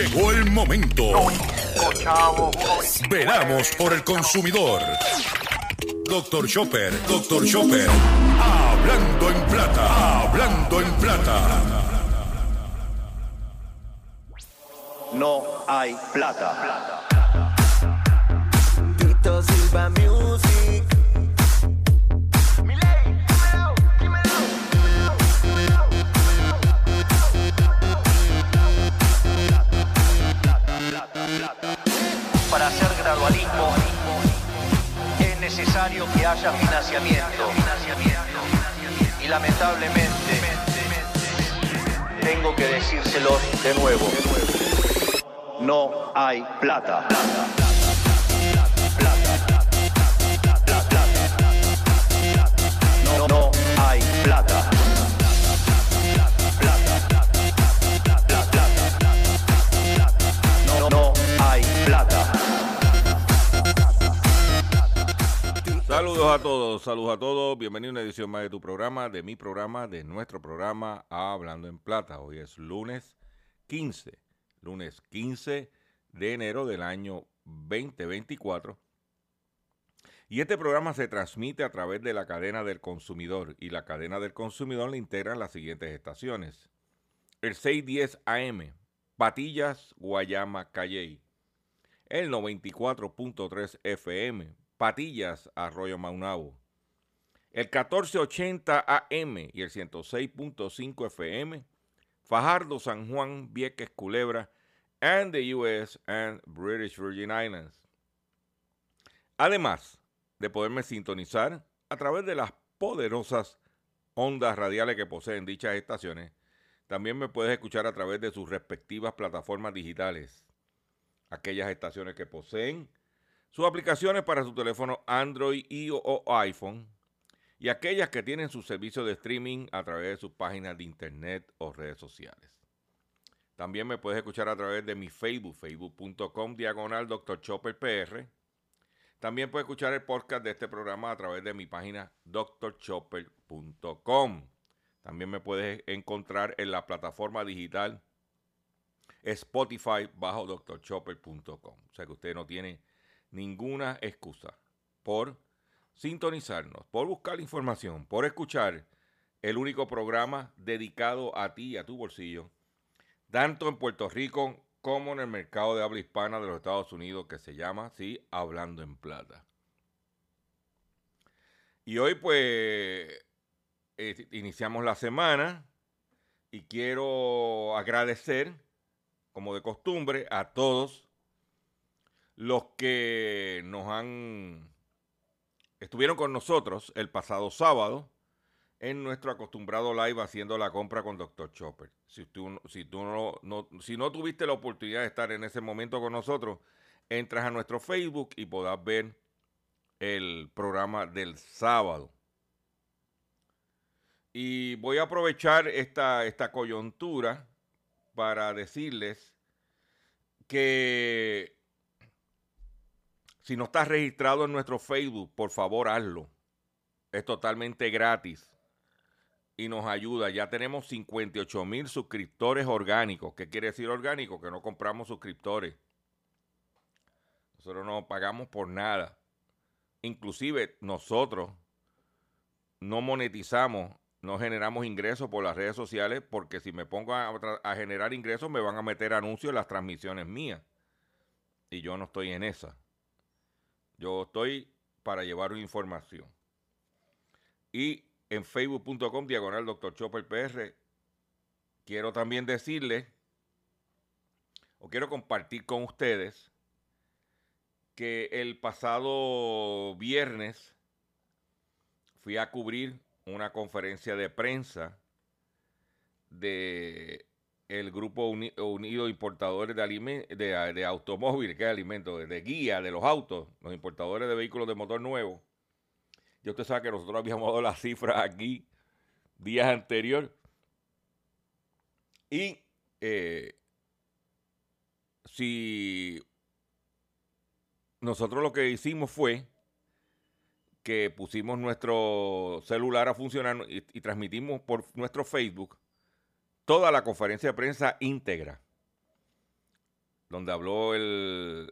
Llegó el momento. Veramos por el consumidor. Doctor Chopper, Doctor Chopper. Hablando en plata, hablando en plata. No hay plata. Que haya financiamiento. Y lamentablemente tengo que decírselos de nuevo. No hay plata. No, no hay plata. Saludos a todos, saludos a todos. Bienvenido a una edición más de tu programa, de mi programa, de nuestro programa Hablando en Plata. Hoy es lunes 15, lunes 15 de enero del año 2024. Y este programa se transmite a través de la cadena del consumidor. Y la cadena del consumidor le integran las siguientes estaciones. El 610 AM, Patillas, Guayama, Calley. El 94.3 FM, Patillas, Arroyo Maunabo. El 1480 AM y el 106.5 FM, Fajardo, San Juan, Vieques, Culebra, and the US and British Virgin Islands. Además de poderme sintonizar a través de las poderosas ondas radiales que poseen dichas estaciones, también me puedes escuchar a través de sus respectivas plataformas digitales. Aquellas estaciones que poseen sus aplicaciones para su teléfono Android y o iPhone y aquellas que tienen su servicio de streaming a través de sus páginas de internet o redes sociales. También me puedes escuchar a través de mi Facebook, facebook.com diagonal Dr. Chopper PR. También puedes escuchar el podcast de este programa a través de mi página drchopper.com. También me puedes encontrar en la plataforma digital Spotify bajo drchopper.com. O sea que usted no tiene ninguna excusa por sintonizarnos, por buscar información, por escuchar el único programa dedicado a ti y a tu bolsillo, tanto en Puerto Rico como en el mercado de habla hispana de los Estados Unidos, que se llama así Hablando en Plata. Y hoy pues eh, iniciamos la semana y quiero agradecer, como de costumbre, a todos los que nos han estuvieron con nosotros el pasado sábado en nuestro acostumbrado live haciendo la compra con Dr. Chopper. Si tú, si tú no, no, si no tuviste la oportunidad de estar en ese momento con nosotros, entras a nuestro Facebook y podrás ver el programa del sábado. Y voy a aprovechar esta, esta coyuntura para decirles que si no estás registrado en nuestro Facebook, por favor hazlo. Es totalmente gratis y nos ayuda. Ya tenemos 58 mil suscriptores orgánicos. ¿Qué quiere decir orgánico? Que no compramos suscriptores. Nosotros no pagamos por nada. Inclusive nosotros no monetizamos, no generamos ingresos por las redes sociales porque si me pongo a, a generar ingresos me van a meter anuncios en las transmisiones mías. Y yo no estoy en esa. Yo estoy para llevar una información. Y en facebook.com diagonal Dr. Chopper PR, quiero también decirle, o quiero compartir con ustedes, que el pasado viernes fui a cubrir una conferencia de prensa de el Grupo Uni, Unido Importadores de, aliment, de, de automóviles, que es alimentos, de guía de los autos, los importadores de vehículos de motor nuevo. Ya usted sabe que nosotros habíamos dado las cifras aquí días anteriores. Y eh, si nosotros lo que hicimos fue que pusimos nuestro celular a funcionar y transmitimos por nuestro Facebook toda la conferencia de prensa íntegra, donde habló el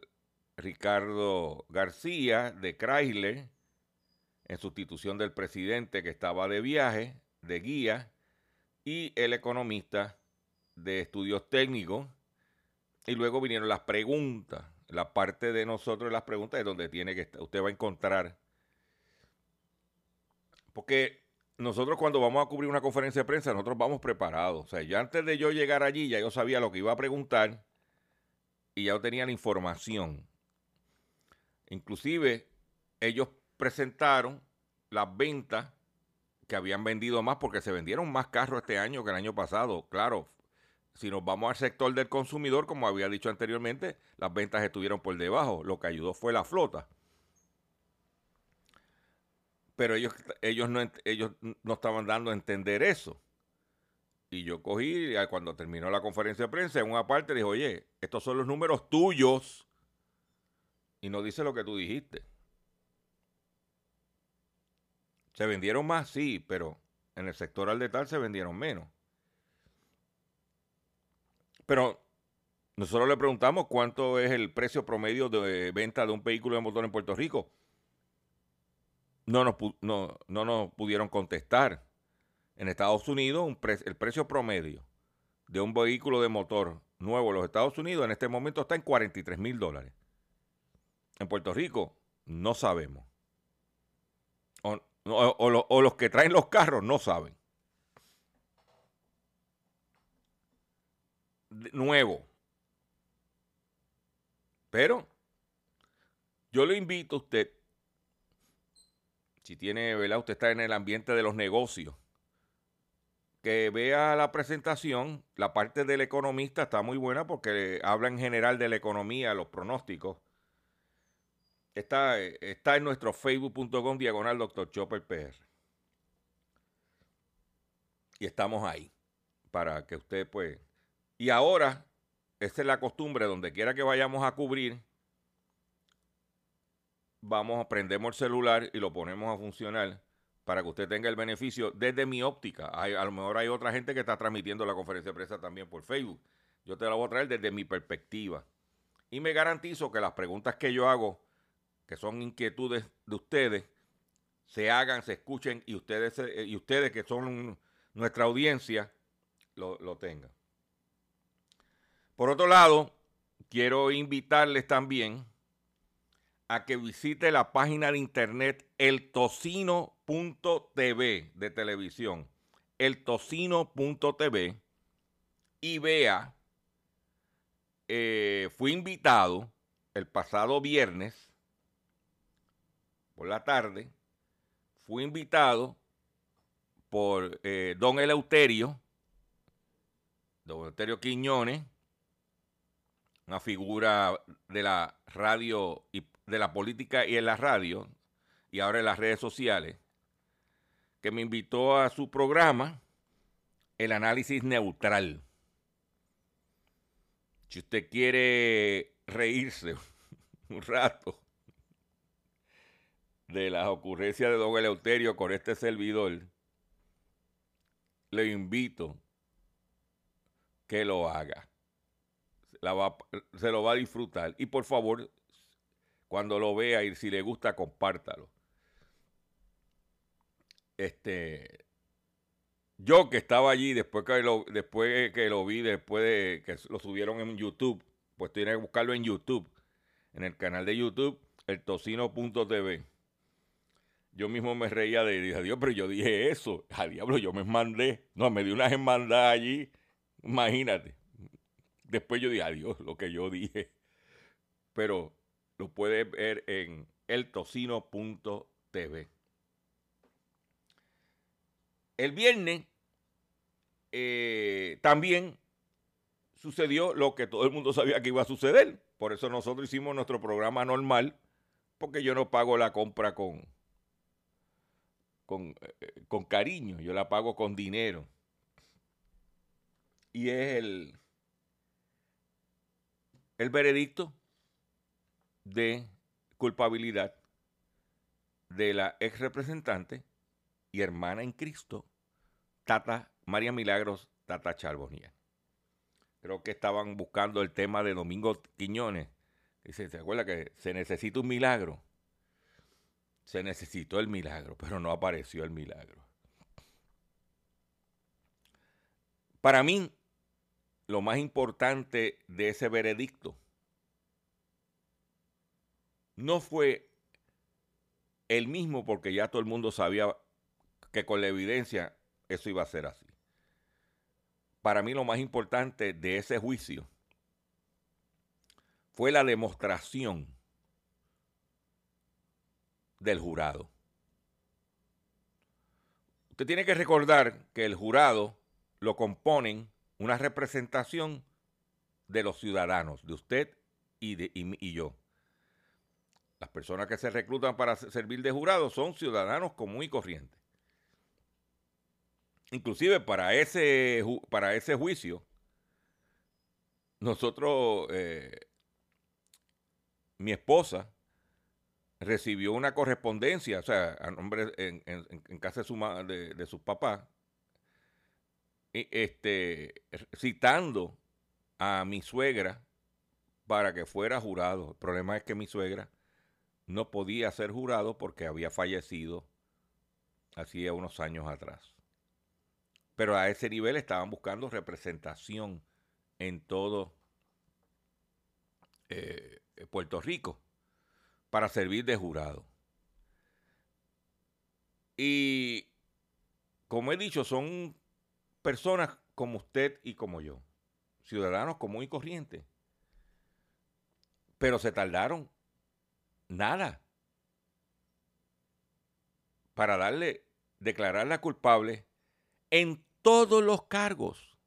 Ricardo García de Chrysler en sustitución del presidente que estaba de viaje, de guía, y el economista de estudios técnicos. Y luego vinieron las preguntas. La parte de nosotros las preguntas es donde tiene que estar. Usted va a encontrar. Porque nosotros cuando vamos a cubrir una conferencia de prensa, nosotros vamos preparados. O sea, ya antes de yo llegar allí, ya yo sabía lo que iba a preguntar y ya yo tenía la información. Inclusive, ellos presentaron las ventas que habían vendido más porque se vendieron más carros este año que el año pasado. Claro, si nos vamos al sector del consumidor, como había dicho anteriormente, las ventas estuvieron por debajo. Lo que ayudó fue la flota. Pero ellos, ellos, no, ellos no estaban dando a entender eso. Y yo cogí, cuando terminó la conferencia de prensa, en una parte dije, oye, estos son los números tuyos. Y no dice lo que tú dijiste. ¿Se vendieron más? Sí, pero en el sector al detal se vendieron menos. Pero nosotros le preguntamos cuánto es el precio promedio de venta de un vehículo de motor en Puerto Rico. No nos, no, no nos pudieron contestar. En Estados Unidos, el precio promedio de un vehículo de motor nuevo en los Estados Unidos en este momento está en 43 mil dólares. En Puerto Rico, no sabemos. O, o, los que traen los carros no saben. Nuevo. Pero yo le invito a usted, si tiene, ¿verdad? Usted está en el ambiente de los negocios, que vea la presentación. La parte del economista está muy buena porque habla en general de la economía, los pronósticos Está, está en nuestro facebook.com diagonal Dr. Chopper PR. Y estamos ahí para que usted pues... Y ahora, esa es la costumbre, donde quiera que vayamos a cubrir, vamos, prendemos el celular y lo ponemos a funcionar para que usted tenga el beneficio desde mi óptica. Hay, a lo mejor hay otra gente que está transmitiendo la conferencia de prensa también por Facebook. Yo te la voy a traer desde mi perspectiva. Y me garantizo que las preguntas que yo hago que son inquietudes de ustedes, se hagan, se escuchen y ustedes, y ustedes que son nuestra audiencia, lo, lo tengan. Por otro lado, quiero invitarles también a que visite la página de internet eltocino.tv de televisión, eltocino.tv y vea, eh, fui invitado el pasado viernes por la tarde, fui invitado por eh, don Eleuterio, don Eleuterio Quiñones, una figura de la radio de la política y en la radio, y ahora en las redes sociales, que me invitó a su programa, El Análisis Neutral. Si usted quiere reírse un rato de las ocurrencias de don Eleuterio con este servidor, le invito que lo haga. se lo va a disfrutar. Y por favor, cuando lo vea y si le gusta, compártalo. Este, yo que estaba allí después que lo, después que lo vi, después de que lo subieron en YouTube, pues tiene que buscarlo en YouTube, en el canal de YouTube, el tocino.tv yo mismo me reía de, dije, Dios, pero yo dije eso, a diablo, yo me mandé, no, me di una hermandad allí, imagínate. Después yo dije, adiós, lo que yo dije. Pero lo puedes ver en eltocino.tv. El viernes eh, también sucedió lo que todo el mundo sabía que iba a suceder. Por eso nosotros hicimos nuestro programa normal, porque yo no pago la compra con, con, eh, con cariño, yo la pago con dinero. Y es el, el veredicto de culpabilidad de la ex representante y hermana en Cristo, Tata María Milagros, Tata Charbonnier. Creo que estaban buscando el tema de Domingo Quiñones. Dice, ¿se acuerda que se necesita un milagro? Se necesitó el milagro, pero no apareció el milagro. Para mí, lo más importante de ese veredicto no fue el mismo porque ya todo el mundo sabía que con la evidencia eso iba a ser así. Para mí lo más importante de ese juicio fue la demostración del jurado. Usted tiene que recordar que el jurado lo componen una representación de los ciudadanos, de usted y, de, y, yo. Las personas que se reclutan para servir de jurado son ciudadanos común y corrientes. Inclusive para ese, para ese juicio, nosotros, eh, mi esposa recibió una correspondencia, o sea, a nombre en, casa de, su, de, de sus papás, este, citando a mi suegra para que fuera jurado. El problema es que mi suegra no podía ser jurado porque había fallecido hacía unos años atrás. Pero a ese nivel estaban buscando representación en todo eh, Puerto Rico para servir de jurado. Y como he dicho, son personas como usted y como yo, ciudadanos común y corrientes. Pero se tardaron nada para darle, declararla culpable en todos los cargos.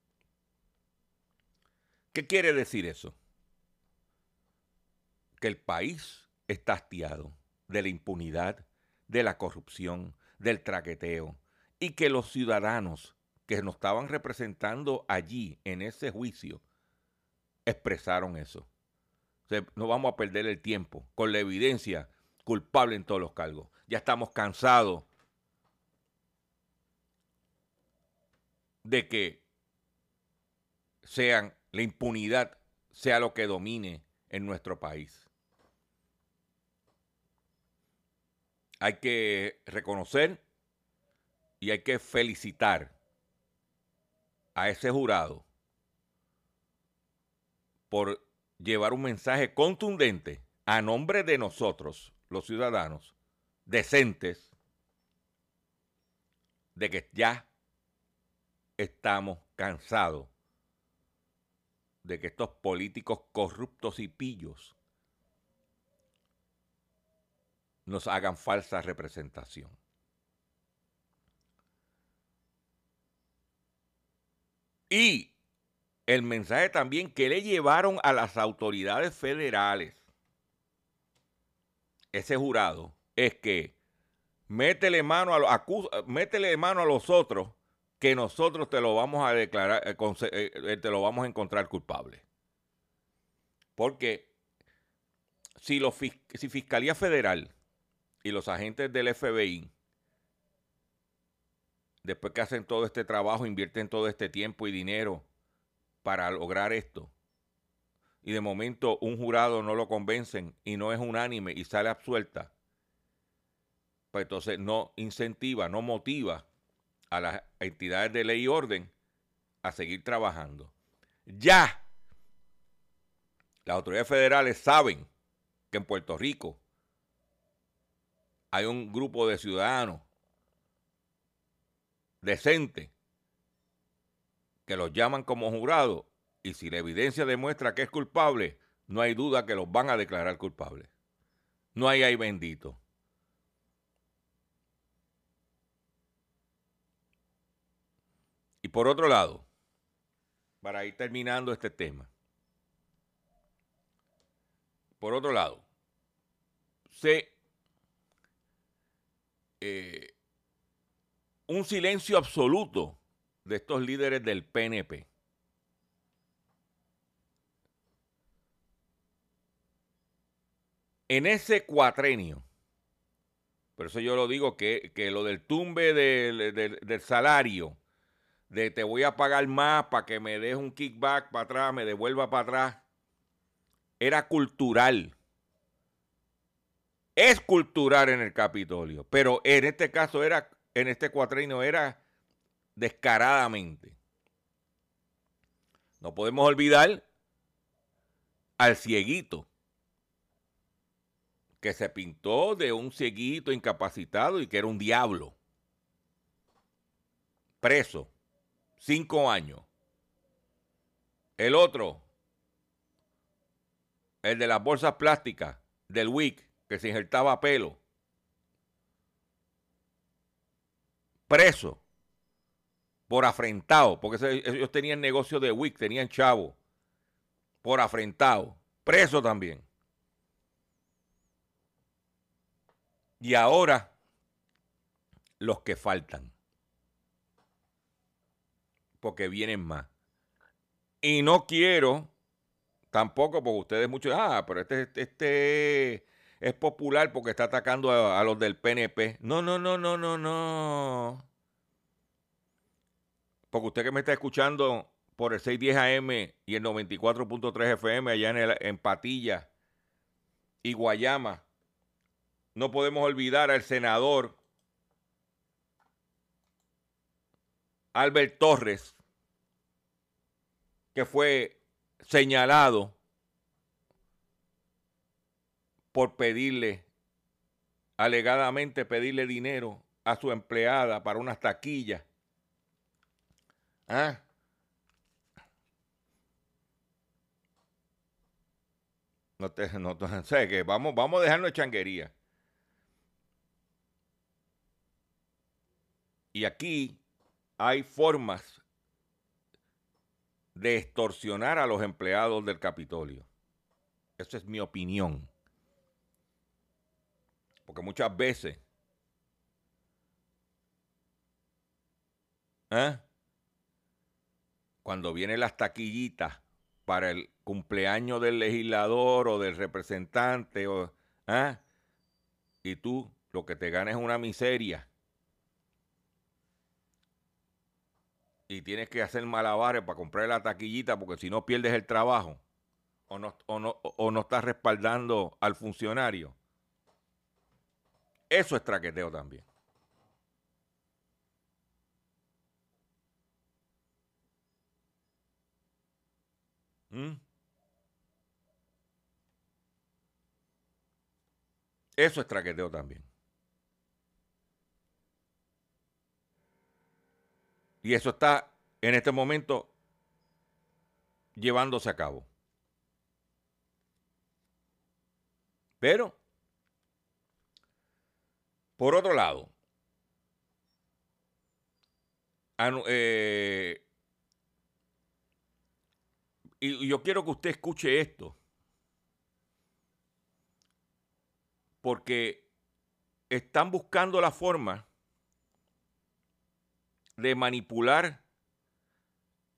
¿Qué quiere decir eso? Que el país está hastiado de la impunidad, de la corrupción, del traqueteo, y que los ciudadanos que nos estaban representando allí en ese juicio expresaron eso. No vamos a perder el tiempo con la evidencia culpable en todos los cargos. Ya estamos cansados de que sean la impunidad sea lo que domine en nuestro país. Hay que reconocer y hay que felicitar a ese jurado por llevar un mensaje contundente a nombre de nosotros, los ciudadanos, decentes, de que ya estamos cansados de que estos políticos corruptos y pillos nos hagan falsa representación. Y el mensaje también que le llevaron a las autoridades federales, ese jurado, es que métele mano a, los, mano a los otros que nosotros te lo vamos a declarar, eh, eh, eh, te lo vamos a encontrar culpable. Porque si, los, si Fiscalía Federal y los agentes del FBI después que hacen todo este trabajo, invierten todo este tiempo y dinero para lograr esto, y de momento un jurado no lo convencen y no es unánime y sale absuelta, pues entonces no incentiva, no motiva a las entidades de ley y orden a seguir trabajando. Ya las autoridades federales saben que en Puerto Rico hay un grupo de ciudadanos decente que los llaman como jurado y si la evidencia demuestra que es culpable, no hay duda que los van a declarar culpables. No hay ahí bendito. Y por otro lado, para ir terminando este tema, por otro lado, se eh, un silencio absoluto de estos líderes del PNP. En ese cuatrenio, por eso yo lo digo, que, que lo del tumbe del, del- salario, de te voy a pagar más para que me des un kickback para atrás, me devuelva para atrás, era cultural. Es cultural en el Capitolio, pero en este caso era, en este cuatrenio era descaradamente. No podemos olvidar al cieguito que se pintó de un cieguito incapacitado y que era un diablo. Preso, cinco años. El otro, el de las bolsas plásticas del WIC, que se injertaba pelo. Preso por afrentado, porque ellos tenían negocio de WIC, tenían chavo, por afrentado. Preso también. Y ahora, los que faltan. Porque vienen más. Y no quiero, tampoco, porque ustedes muchos, ah, pero este, este es popular porque está atacando a, a los del PNP. No, no, no, no, no, no. Porque usted que me está escuchando por el 610 AM y el 94.3 FM allá en, el- en Patilla y Guayama, no podemos olvidar al senador Albert Torres, que fue señalado por pedirle, alegadamente pedirle dinero a su empleada para unas taquillas. ¿Ah? No te, no que vamos, vamos a dejarnos de changuería. Y aquí hay formas de extorsionar a los empleados del Capitolio. Esa es mi opinión. Porque muchas veces ¿eh? Cuando vienen las taquillitas para el cumpleaños del legislador o del representante, o, ¿eh? y tú lo que te ganas es una miseria. Y tienes que hacer malabares para comprar la taquillita porque si no pierdes el trabajo o no, o no, o no estás respaldando al funcionario. Eso es traqueteo también. ¿Mm? Eso es traqueteo también. Y eso está en este momento llevándose a cabo. Pero, por otro lado, eh, y yo quiero que usted escuche esto, porque están buscando la forma de manipular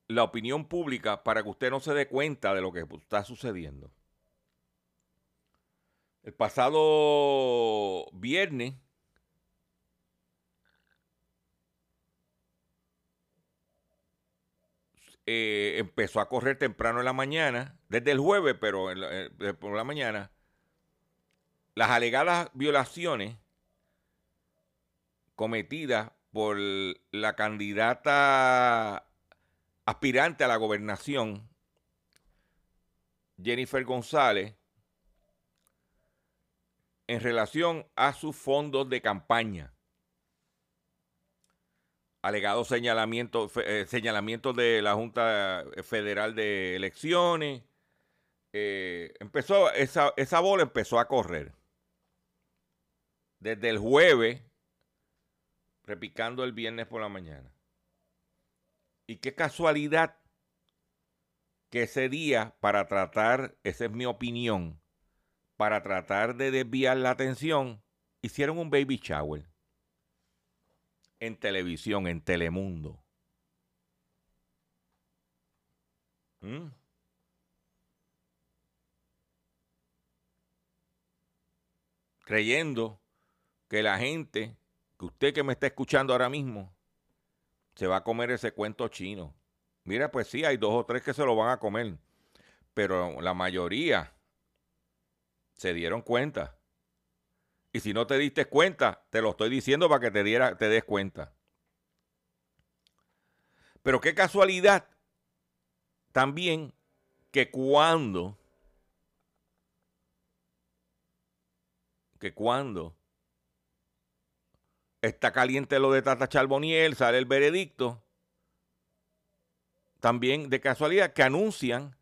la opinión pública para que usted no se dé cuenta de lo que está sucediendo. El pasado viernes, eh, empezó a correr temprano en la mañana, desde el jueves, pero en eh, por la mañana, las alegadas violaciones cometidas por la candidata aspirante a la gobernación, Jennifer González, en relación a sus fondos de campaña. Alegados señalamientos eh, de la Junta Federal de Elecciones. eh, empezó, esa, esa bola empezó a correr. Desde el jueves, repicando el viernes por la mañana. Y qué casualidad que ese día, para tratar, esa es mi opinión, para tratar de desviar la atención, hicieron un baby shower en televisión, en Telemundo. ¿Mm? Creyendo que la gente, que usted que me está escuchando ahora mismo, se va a comer ese cuento chino. Mira, pues sí, hay dos o tres que se lo van a comer, pero la mayoría se dieron cuenta. Y si no te diste cuenta, te lo estoy diciendo para que te, diera, te des cuenta. Pero qué casualidad también que cuando, que cuando está caliente lo de Tata Charboniel, sale el veredicto, también de casualidad que anuncian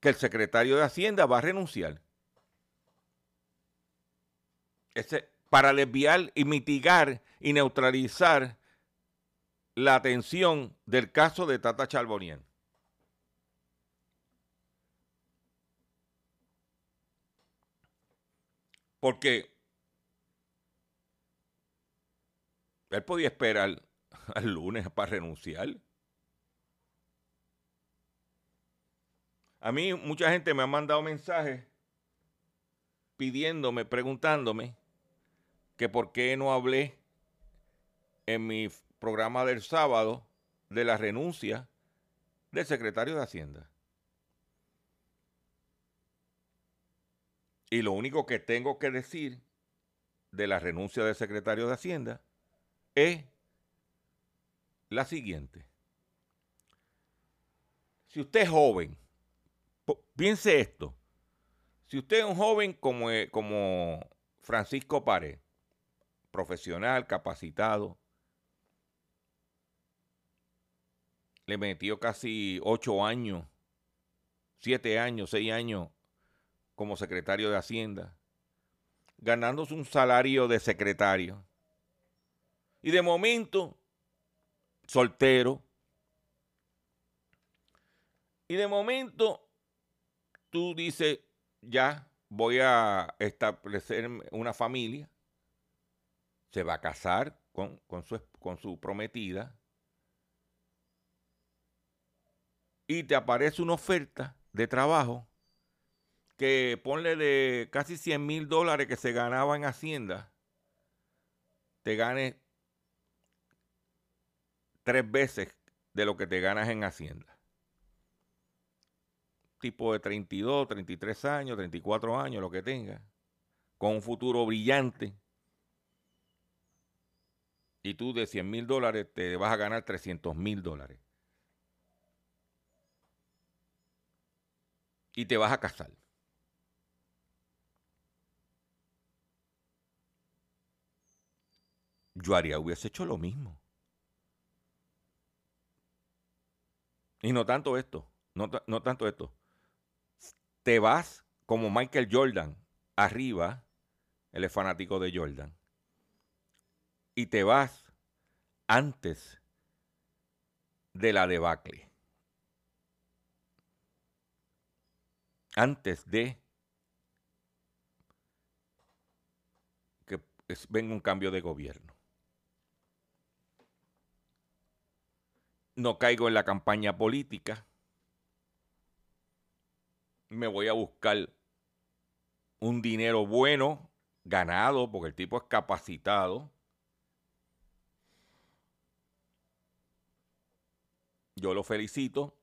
que el secretario de Hacienda va a renunciar. Para desviar y mitigar y neutralizar la atención del caso de Tata Charboniel. Porque él podía esperar al lunes para renunciar. A mí mucha gente me ha mandado mensajes pidiéndome, preguntándome que por qué no hablé en mi programa del sábado de la renuncia del secretario de Hacienda. Y lo único que tengo que decir de la renuncia del secretario de Hacienda es la siguiente. Si usted es joven, piense esto. Si usted es un joven como, eh, como Francisco Pared, profesional, capacitado, le metió casi ocho años, siete años, seis años como secretario de Hacienda, ganándose un salario de secretario. Y de momento, soltero. Y de momento, tú dices, ya voy a establecer una familia. Se va a casar con, con, su, con su prometida. Y te aparece una oferta de trabajo que ponle de casi 100 mil dólares que se ganaba en Hacienda, te gane tres veces de lo que te ganas en Hacienda. Tipo de 32, 33 años, 34 años, lo que tenga, con un futuro brillante. Y tú de 100 mil dólares te vas a ganar 300 mil dólares. Y te vas a casar. yo haría, hubiese hecho lo mismo. Y no tanto esto, no, no tanto esto. Te vas como Michael Jordan arriba, él es fanático de Jordan, y te vas antes de la debacle. Antes de que venga un cambio de gobierno. no caigo en la campaña política. Me voy a buscar un dinero bueno, ganado, porque el tipo es capacitado. Yo lo felicito,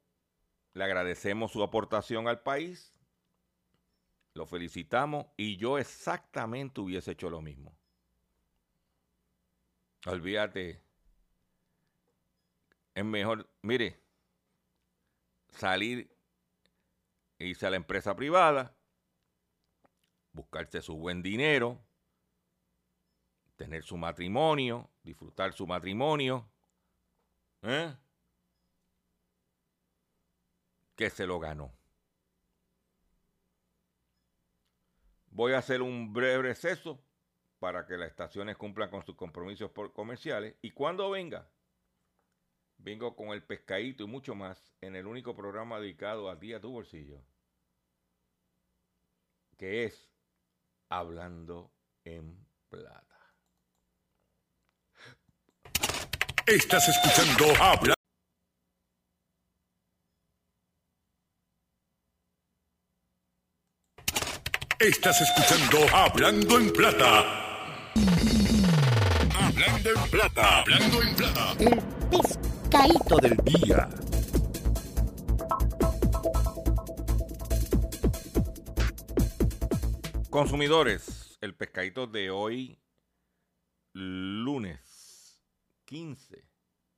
le agradecemos su aportación al país, lo felicitamos y yo exactamente hubiese hecho lo mismo. Olvídate es mejor, mire, salir, e irse a la empresa privada, buscarse su buen dinero, tener su matrimonio, disfrutar su matrimonio, ¿eh? Que se lo ganó. Voy a hacer un breve receso para que las estaciones cumplan con sus compromisos comerciales y cuando venga Vengo con el pescadito y mucho más en el único programa dedicado a ti, a tu bolsillo, que es Hablando en Plata. Estás escuchando Habla. Estás escuchando Hablando en Plata. Hablando en Plata. Hablando en Plata. El pescadito del día. Consumidores, el pescadito de hoy, lunes 15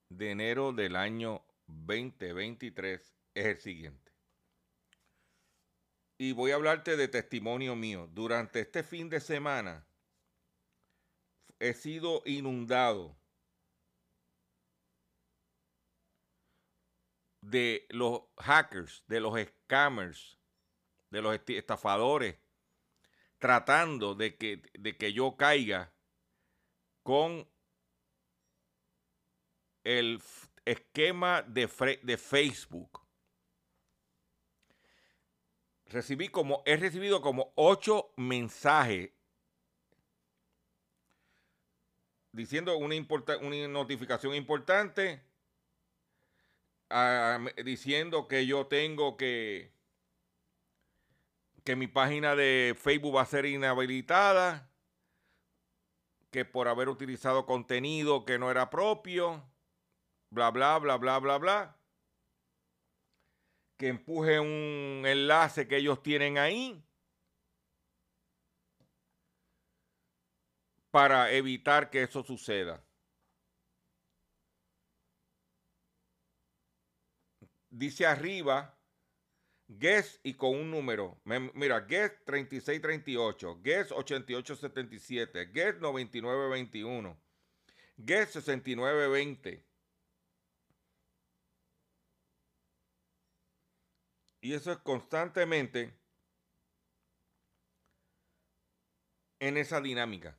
de enero del año 2023, es el siguiente. Y voy a hablarte de testimonio mío. Durante este fin de semana he sido inundado de los hackers, de los scammers, de los estafadores tratando de que, de que yo caiga con el esquema de, de Facebook. Recibí como, he recibido como ocho mensajes diciendo una, importa- una notificación importante, ah, diciendo que yo tengo que que mi página de Facebook va a ser inhabilitada, que por haber utilizado contenido que no era propio, bla, bla, bla, bla, bla, bla, que empuje un enlace que ellos tienen ahí para evitar que eso suceda. Dice arriba, Guess y con un número. Me- mira, Guess 3638, Guess 8877, Guess 9921, Guess 6920. Y eso es constantemente en esa dinámica.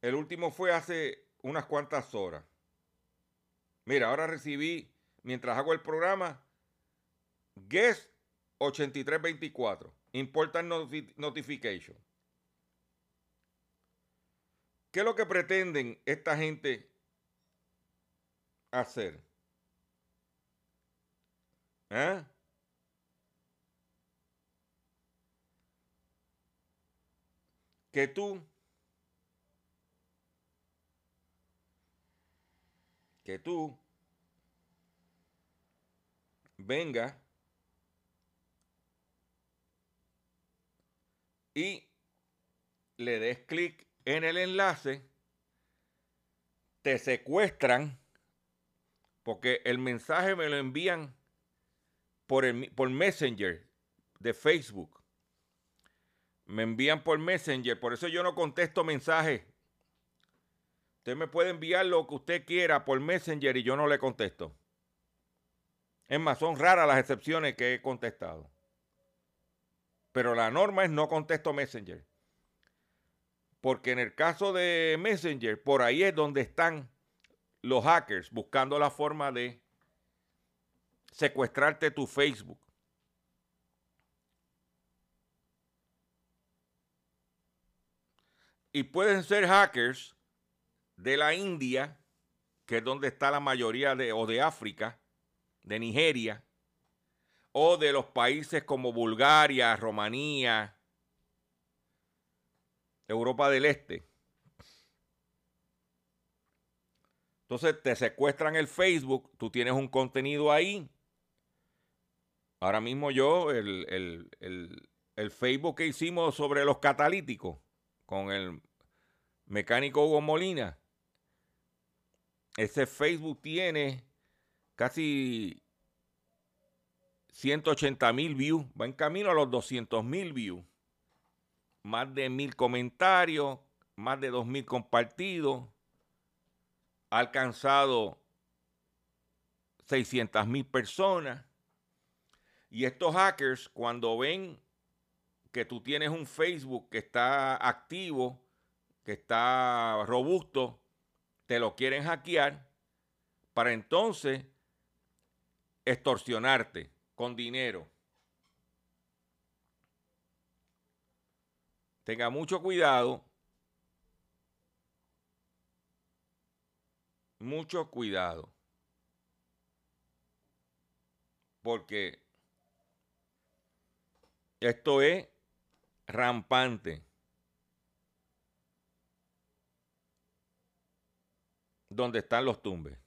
El último fue hace unas cuantas horas. Mira, ahora recibí, mientras hago el programa, Guest 8324. Important noti- Notification. ¿Qué es lo que pretenden esta gente hacer? ¿Ah? Que tú, que tú venga y le des clic en el enlace, te secuestran, porque el mensaje me lo envían por, el, por Messenger de Facebook. Me envían por Messenger, por eso yo no contesto mensajes. Usted me puede enviar lo que usted quiera por Messenger y yo no le contesto. Es más, son raras las excepciones que he contestado. Pero la norma es no contesto Messenger. Porque en el caso de Messenger, por ahí es donde están los hackers buscando la forma de secuestrarte tu Facebook. Y pueden ser hackers de la India, que es donde está la mayoría de, o de África, de Nigeria, o de los países como Bulgaria, Rumanía, Europa del Este. Entonces te secuestran el Facebook, tú tienes un contenido ahí. Ahora mismo yo, el, el- el- el Facebook que hicimos sobre los catalíticos con el mecánico Hugo Molina, ese Facebook tiene casi 180 mil views, va en camino a los 200 mil views, más de mil comentarios, más de dos mil compartidos, ha alcanzado 600 mil personas. Y estos hackers, cuando ven que tú tienes un Facebook que está activo, que está robusto, te lo quieren hackear para entonces extorsionarte con dinero. Tenga mucho cuidado. mucho cuidado. Porque esto es rampante. Donde están los tumbes.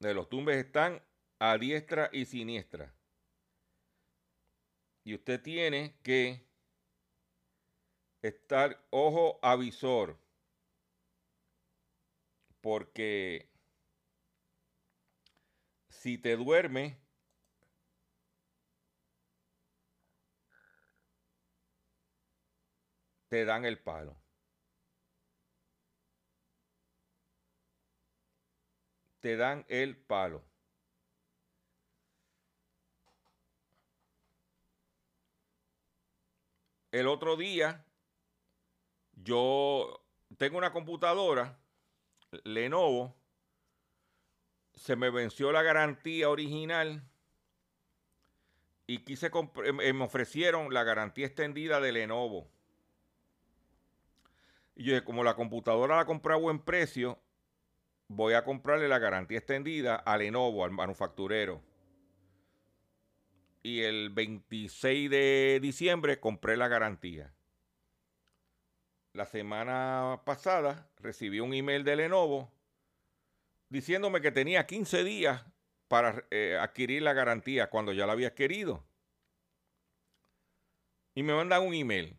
De los tumbes están a diestra y siniestra. Y usted tiene que estar ojo avisor. Porque si te duerme, te dan el palo. Te dan el palo. El otro día, yo tengo una computadora, Lenovo, se me venció la garantía original y quise me ofrecieron la garantía extendida de Lenovo. Y yo, como la computadora la compré a buen precio, voy a comprarle la garantía extendida a Lenovo, al manufacturero y el 26 de diciembre compré la garantía. La semana pasada recibí un email de Lenovo diciéndome que tenía 15 días para eh, adquirir la garantía cuando ya la había adquirido. Y me mandan un email.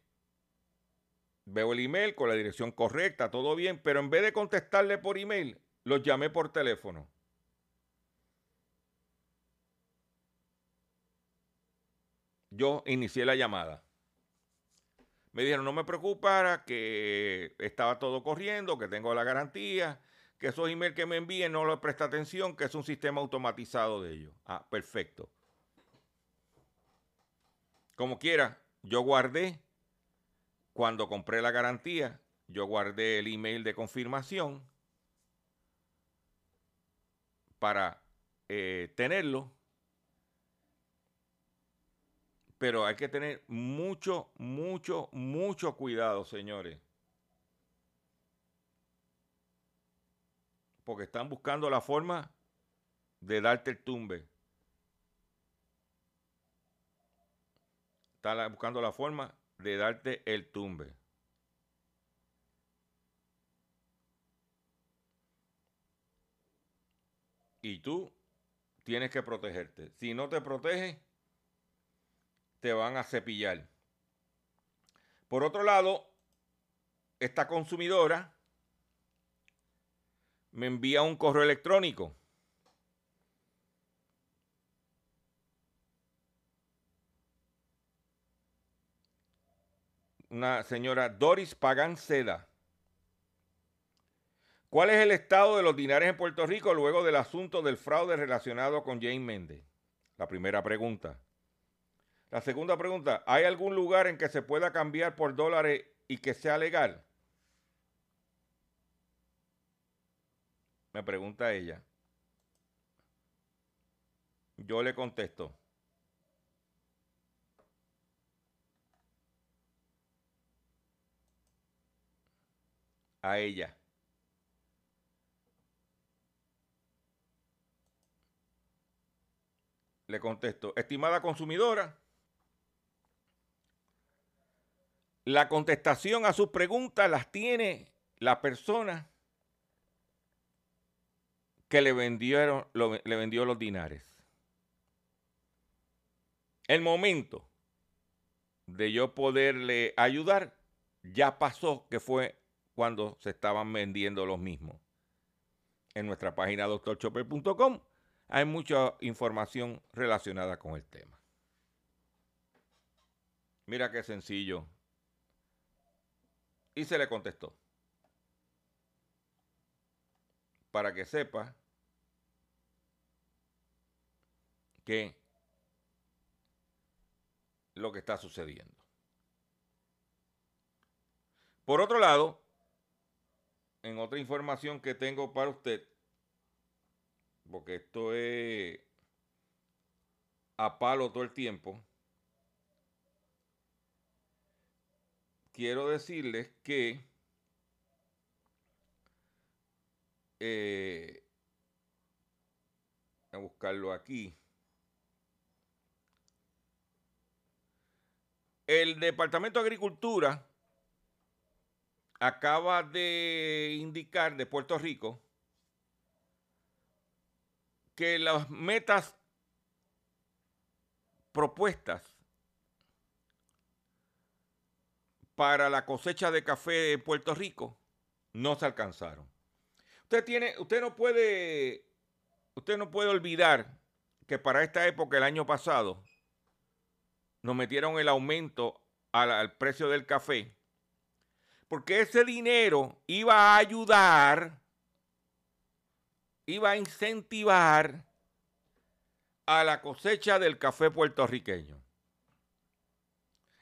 Veo el email con la dirección correcta, todo bien, pero en vez de contestarle por email, los llamé por teléfono. yo inicié la llamada. Me dijeron, no me preocupara, que estaba todo corriendo, que tengo la garantía, que esos emails que me envíen no les presta atención, que es un sistema automatizado de ellos. Ah, perfecto. Como quiera, yo guardé, cuando compré la garantía, yo guardé el email de confirmación para eh, tenerlo pero hay que tener mucho, mucho, mucho cuidado, señores. Porque están buscando la forma de darte el tumbe. Están buscando la forma de darte el tumbe. Y tú tienes que protegerte. Si no te proteges, te van a cepillar. Por otro lado, esta consumidora me envía un correo electrónico. Una señora Doris Pagan Seda. ¿Cuál es el estado de los dinares en Puerto Rico luego del asunto del fraude relacionado con Jane Méndez? La primera pregunta. La segunda pregunta, ¿hay algún lugar en que se pueda cambiar por dólares y que sea legal? Me pregunta ella. Yo le contesto. A ella. Le contesto, estimada consumidora, La contestación a sus preguntas las tiene la persona que le, vendieron, le vendió los dinares. El momento de yo poderle ayudar ya pasó, que fue cuando se estaban vendiendo los mismos. En nuestra página doctorchopper.com hay mucha información relacionada con el tema. Mira qué sencillo y se le contestó. Para que sepa que lo que está sucediendo. Por otro lado, en otra información que tengo para usted, porque esto es a palo todo el tiempo, quiero decirles que eh, a buscarlo aquí. El Departamento de Agricultura acaba de indicar de Puerto Rico que las metas propuestas para la cosecha de café en Puerto Rico no se alcanzaron. Usted tiene, usted no puede, usted no puede olvidar que para esta época el año pasado nos metieron el aumento al precio del café, porque ese dinero iba a ayudar, iba a incentivar a la cosecha del café puertorriqueño.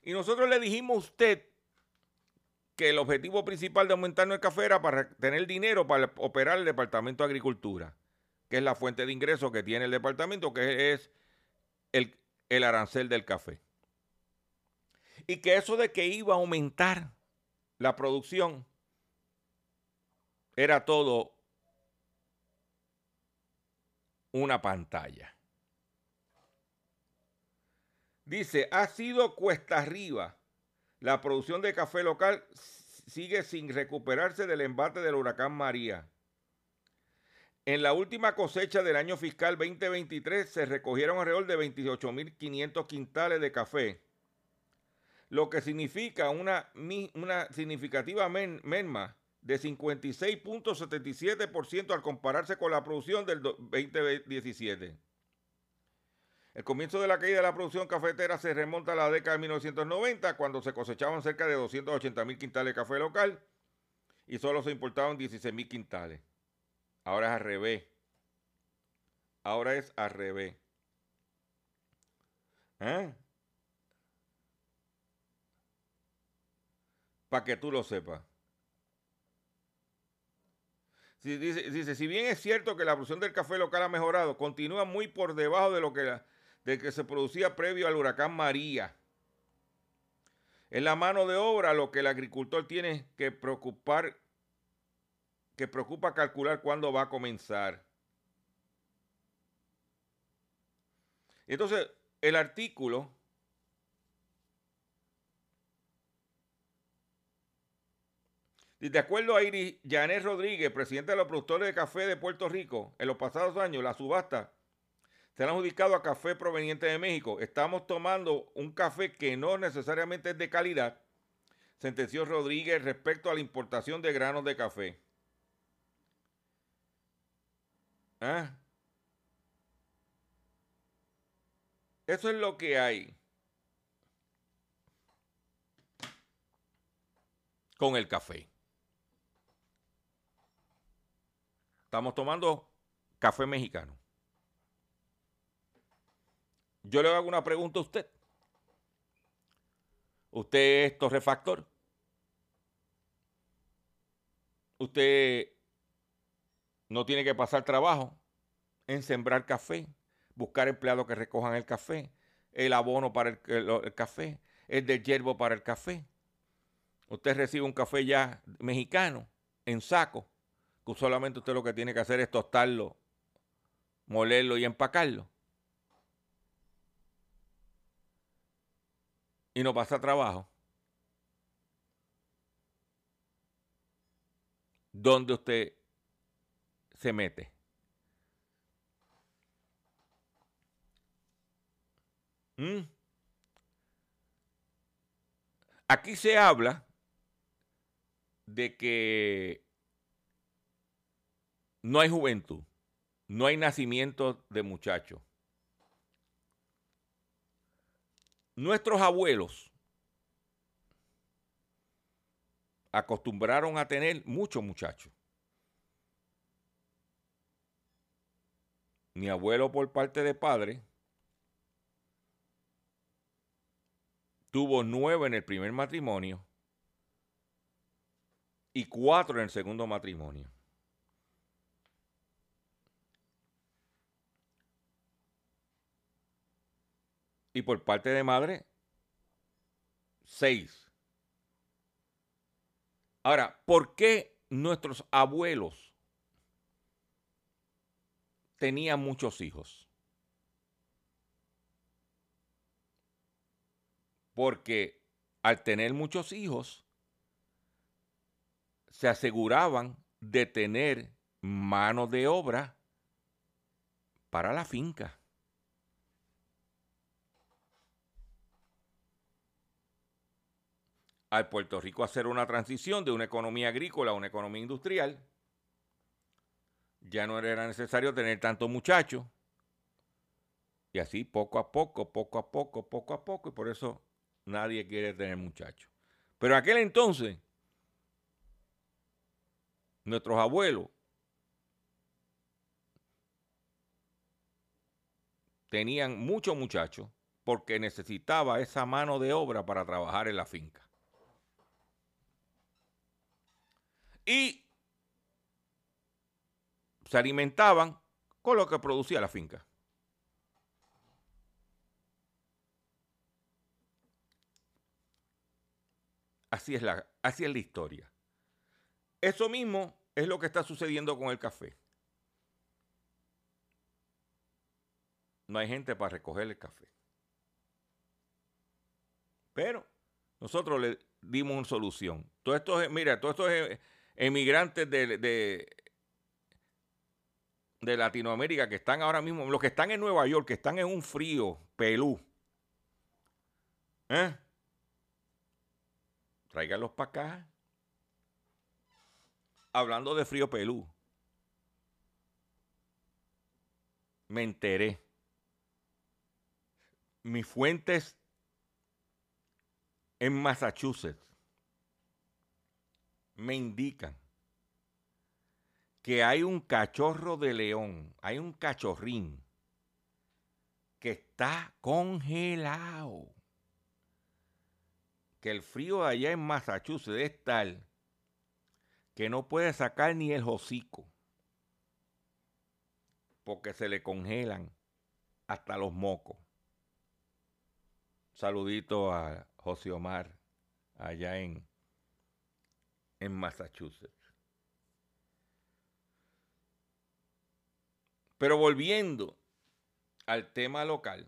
Y nosotros le dijimos a usted que el objetivo principal de aumentar el café era para tener dinero para operar el Departamento de Agricultura, que es la fuente de ingresos que tiene el departamento, que es el, el arancel del café. Y que eso de que iba a aumentar la producción era todo una pantalla. Dice, ha sido cuesta arriba. La producción de café local sigue sin recuperarse del embate del huracán María. En la última cosecha del año fiscal 2023 se recogieron alrededor de 28.500 quintales de café, lo que significa una, una significativa merma de 56.77% al compararse con la producción del 2017. El comienzo de la caída de la producción cafetera se remonta a la década de 1990, cuando se cosechaban cerca de 280 mil quintales de café local y solo se importaban 16 mil quintales. Ahora es al revés. Ahora es al revés. ¿Eh? Para que tú lo sepas. Dice, dice, si bien es cierto que la producción del café local ha mejorado, continúa muy por debajo de lo que de que se producía previo al huracán María. Es la mano de obra lo que el agricultor tiene que preocupar, que preocupa calcular cuándo va a comenzar. Entonces, el artículo De acuerdo a Iris Janet Rodríguez, presidente de los productores de café de Puerto Rico, en los pasados años la subasta se han adjudicado a café proveniente de México. Estamos tomando un café que no necesariamente es de calidad, sentenció Rodríguez respecto a la importación de granos de café. ¿Ah? Eso es lo que hay con el café. Estamos tomando café mexicano. Yo le hago una pregunta a usted. ¿Usted es torrefactor? ¿Usted no tiene que pasar trabajo en sembrar café, buscar empleados que recojan el café, el abono para el, café, el de yerbo para el café? Usted recibe un café ya mexicano en saco, solamente usted lo que tiene que hacer es tostarlo, molerlo y empacarlo. y no pasa trabajo, ¿dónde usted se mete? ¿Mm? Aquí se habla de que no hay juventud, no hay nacimiento de muchachos. Nuestros abuelos acostumbraron a tener muchos muchachos. Mi abuelo por parte de padre tuvo nueve en el primer matrimonio y cuatro en el segundo matrimonio. Y por parte de madre, seis. Ahora, ¿por qué nuestros abuelos tenían muchos hijos? Porque al tener muchos hijos, se aseguraban de tener mano de obra para la finca. Al Puerto Rico hacer una transición de una economía agrícola a una economía industrial, ya no era necesario tener tantos muchachos. Y así poco a poco, poco a poco, poco a poco, y por eso nadie quiere tener muchachos. Pero aquel entonces, nuestros abuelos tenían muchos muchachos porque necesitaba esa mano de obra para trabajar en la finca. Y se alimentaban con lo que producía la finca. Así es la, así es la historia. Eso mismo es lo que está sucediendo con el café. No hay gente para recoger el café. Pero nosotros le dimos una solución. Todo esto es, mira, todos estos emigrantes de, de, de Latinoamérica que están ahora mismo, los que están en Nueva York, que están en un frío pelú. ¿Eh? Tráiganlos para acá. Hablando de frío pelú. Me enteré. Mis fuentes en Massachusetts me indican que hay un cachorro de león, hay un cachorrín que está congelado. Que el frío allá en Massachusetts es tal que no puede sacar ni el hocico porque se le congelan hasta los mocos. Saludito a José Omar allá en, en Massachusetts. Pero volviendo al tema local,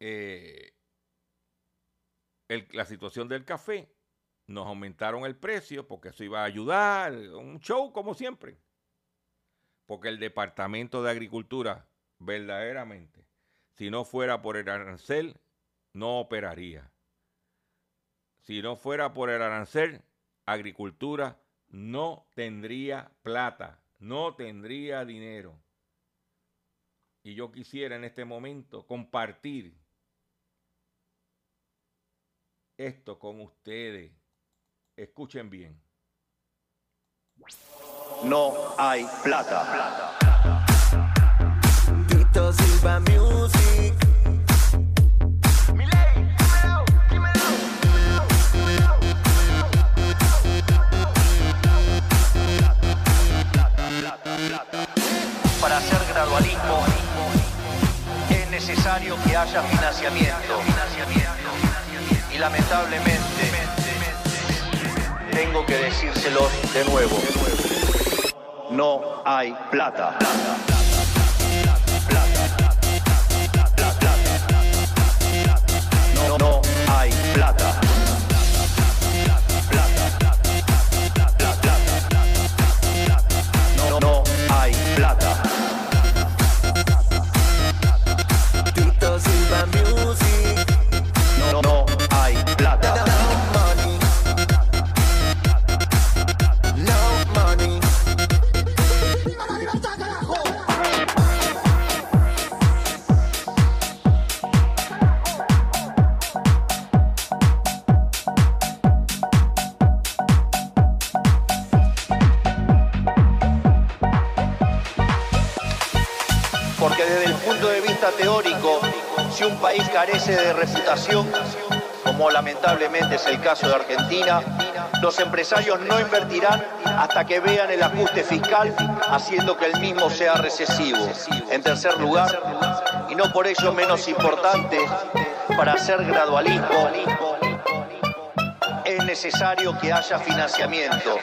eh, la situación del café, nos aumentaron el precio porque eso iba a ayudar, un show como siempre. Porque el Departamento de Agricultura, verdaderamente, si no fuera por el arancel, no operaría. Si no fuera por el arancel, agricultura no tendría plata, no tendría dinero. Y yo quisiera en este momento compartir esto con ustedes. Escuchen bien. No hay plata. Tito Silva Music. Necesario que haya financiamiento. Y lamentablemente tengo que decírselos de nuevo. No hay plata. No, no hay plata. Teórico, si un país carece de reputación, como lamentablemente es el caso de Argentina, los empresarios no invertirán hasta que vean el ajuste fiscal, haciendo que el mismo sea recesivo. En tercer lugar, y no por ello menos importante, para hacer gradualismo es necesario que haya financiamiento.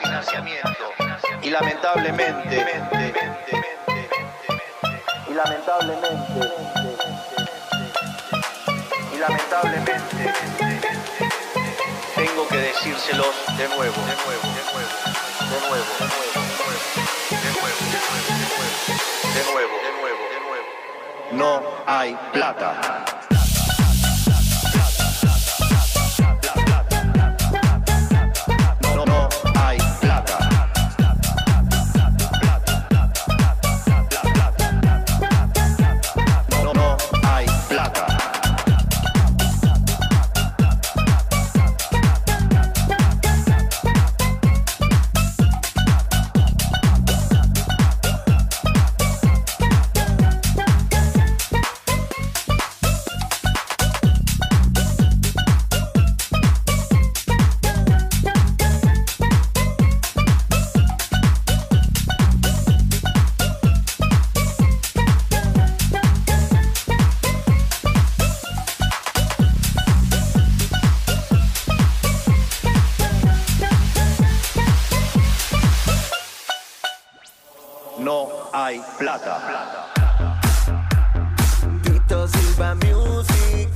Y lamentablemente, y lamentablemente, lamentablemente, tengo que decírselos de nuevo, de nuevo, de nuevo, de nuevo, de nuevo, de nuevo, de nuevo, de nuevo, de nuevo, de nuevo. No hay plata. Plata. Tito Silva Music.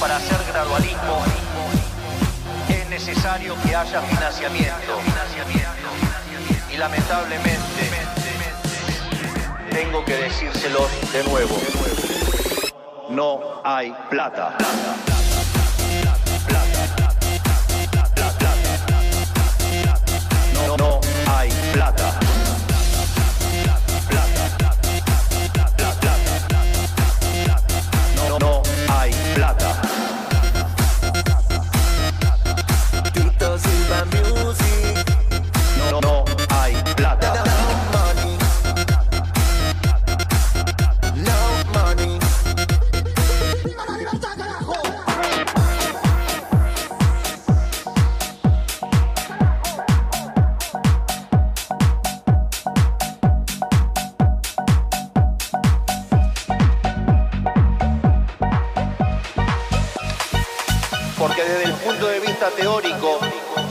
Para hacer gradualismo es necesario que haya financiamiento. Y lamentablemente tengo que decírselos de nuevo. No hay plata. No, hay plata.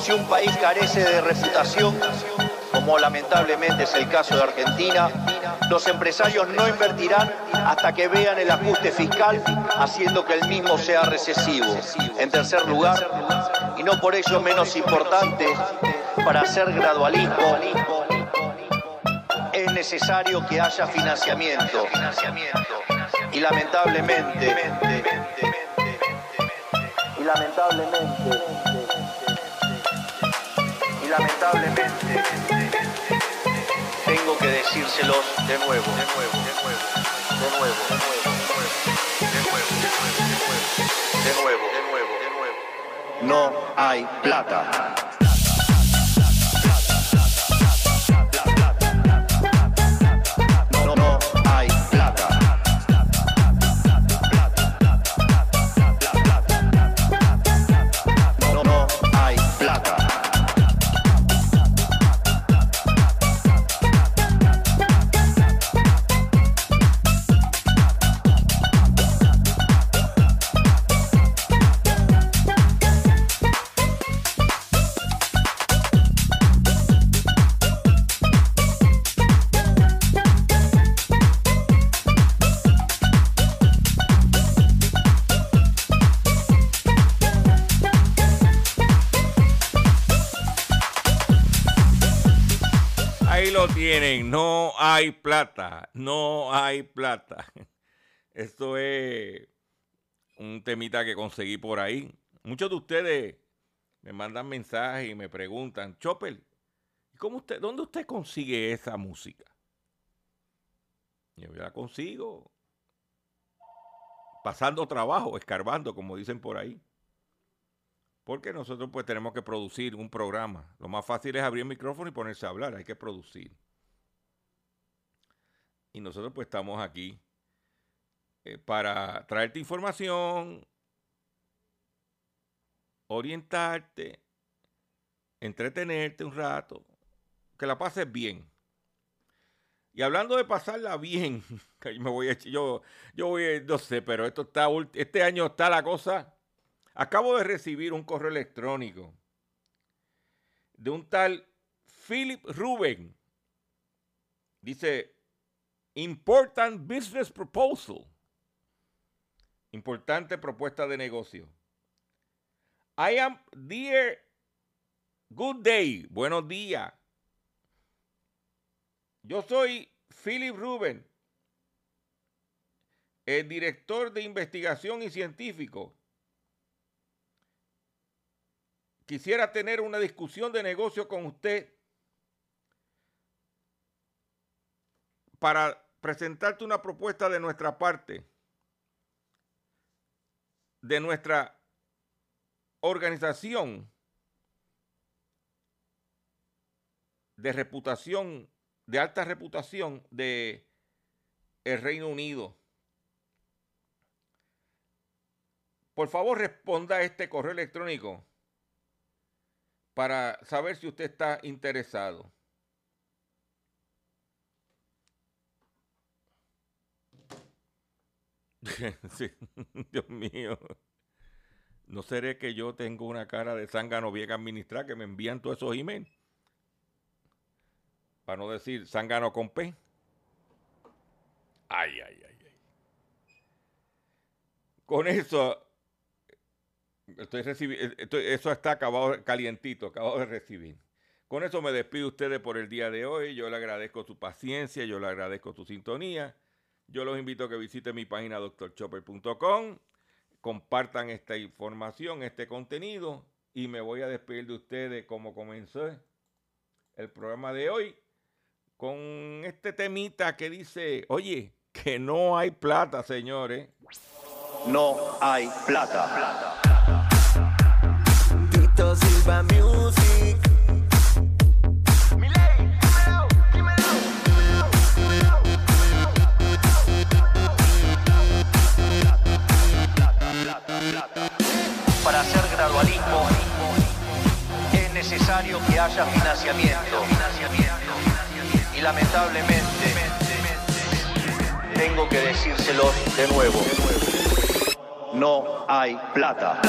Si un país carece de reputación, como lamentablemente es el caso de Argentina, los empresarios no invertirán hasta que vean el ajuste fiscal, haciendo que el mismo sea recesivo. En tercer lugar, y no por ello menos importante, para hacer gradualismo, es necesario que haya financiamiento. Y lamentablemente, y lamentablemente, lamentablemente, tengo que decírselos de nuevo, de nuevo, de nuevo, de nuevo, de nuevo, de nuevo, de nuevo, de nuevo, de nuevo, de nuevo. No hay plata. Hay plata, no hay plata. Esto es un temita que conseguí por ahí. Muchos de ustedes me mandan mensajes y me preguntan, Chopper, ¿cómo usted, ¿dónde usted consigue esa música? Yo la consigo pasando trabajo, escarbando, como dicen por ahí. Porque nosotros pues tenemos que producir un programa. Lo más fácil es abrir el micrófono y ponerse a hablar. Hay que producir. Y nosotros pues estamos aquí eh, para traerte información, orientarte, entretenerte un rato, que la pases bien. Y hablando de pasarla bien, yo me voy a yo, yo voy, no sé, pero esto está, este año está la cosa. Acabo de recibir un correo electrónico de un tal Philip Ruben. Dice, important business proposal. Importante propuesta de negocio. I am dear, good day, buenos días. Yo soy Philip Ruben, el director de investigación y científico. Quisiera tener una discusión de negocio con usted para presentarte una propuesta de nuestra parte, de nuestra organización de reputación, de alta reputación de el Reino Unido. Por favor, responda a este correo electrónico para saber si usted está interesado. Dios mío. ¿No seré que yo tengo una cara de zángano bien administrada que me envían todos esos emails? Para no decir zángano con P. Ay, ay, ay, ay. Con eso, estoy recibi- estoy- eso está acabado, calientito, acabado de recibir. Con eso me despido de ustedes por el día de hoy. Yo le agradezco su paciencia, yo le agradezco su sintonía. Yo los invito a que visiten mi página doctorchopper.com, compartan esta información, este contenido y me voy a despedir de ustedes como comenzó el programa de hoy con este temita que dice, oye, que no hay plata, señores. No hay plata. Tito Silva Music. Necesario que haya financiamiento. Y lamentablemente tengo que decírselos de nuevo. No hay plata.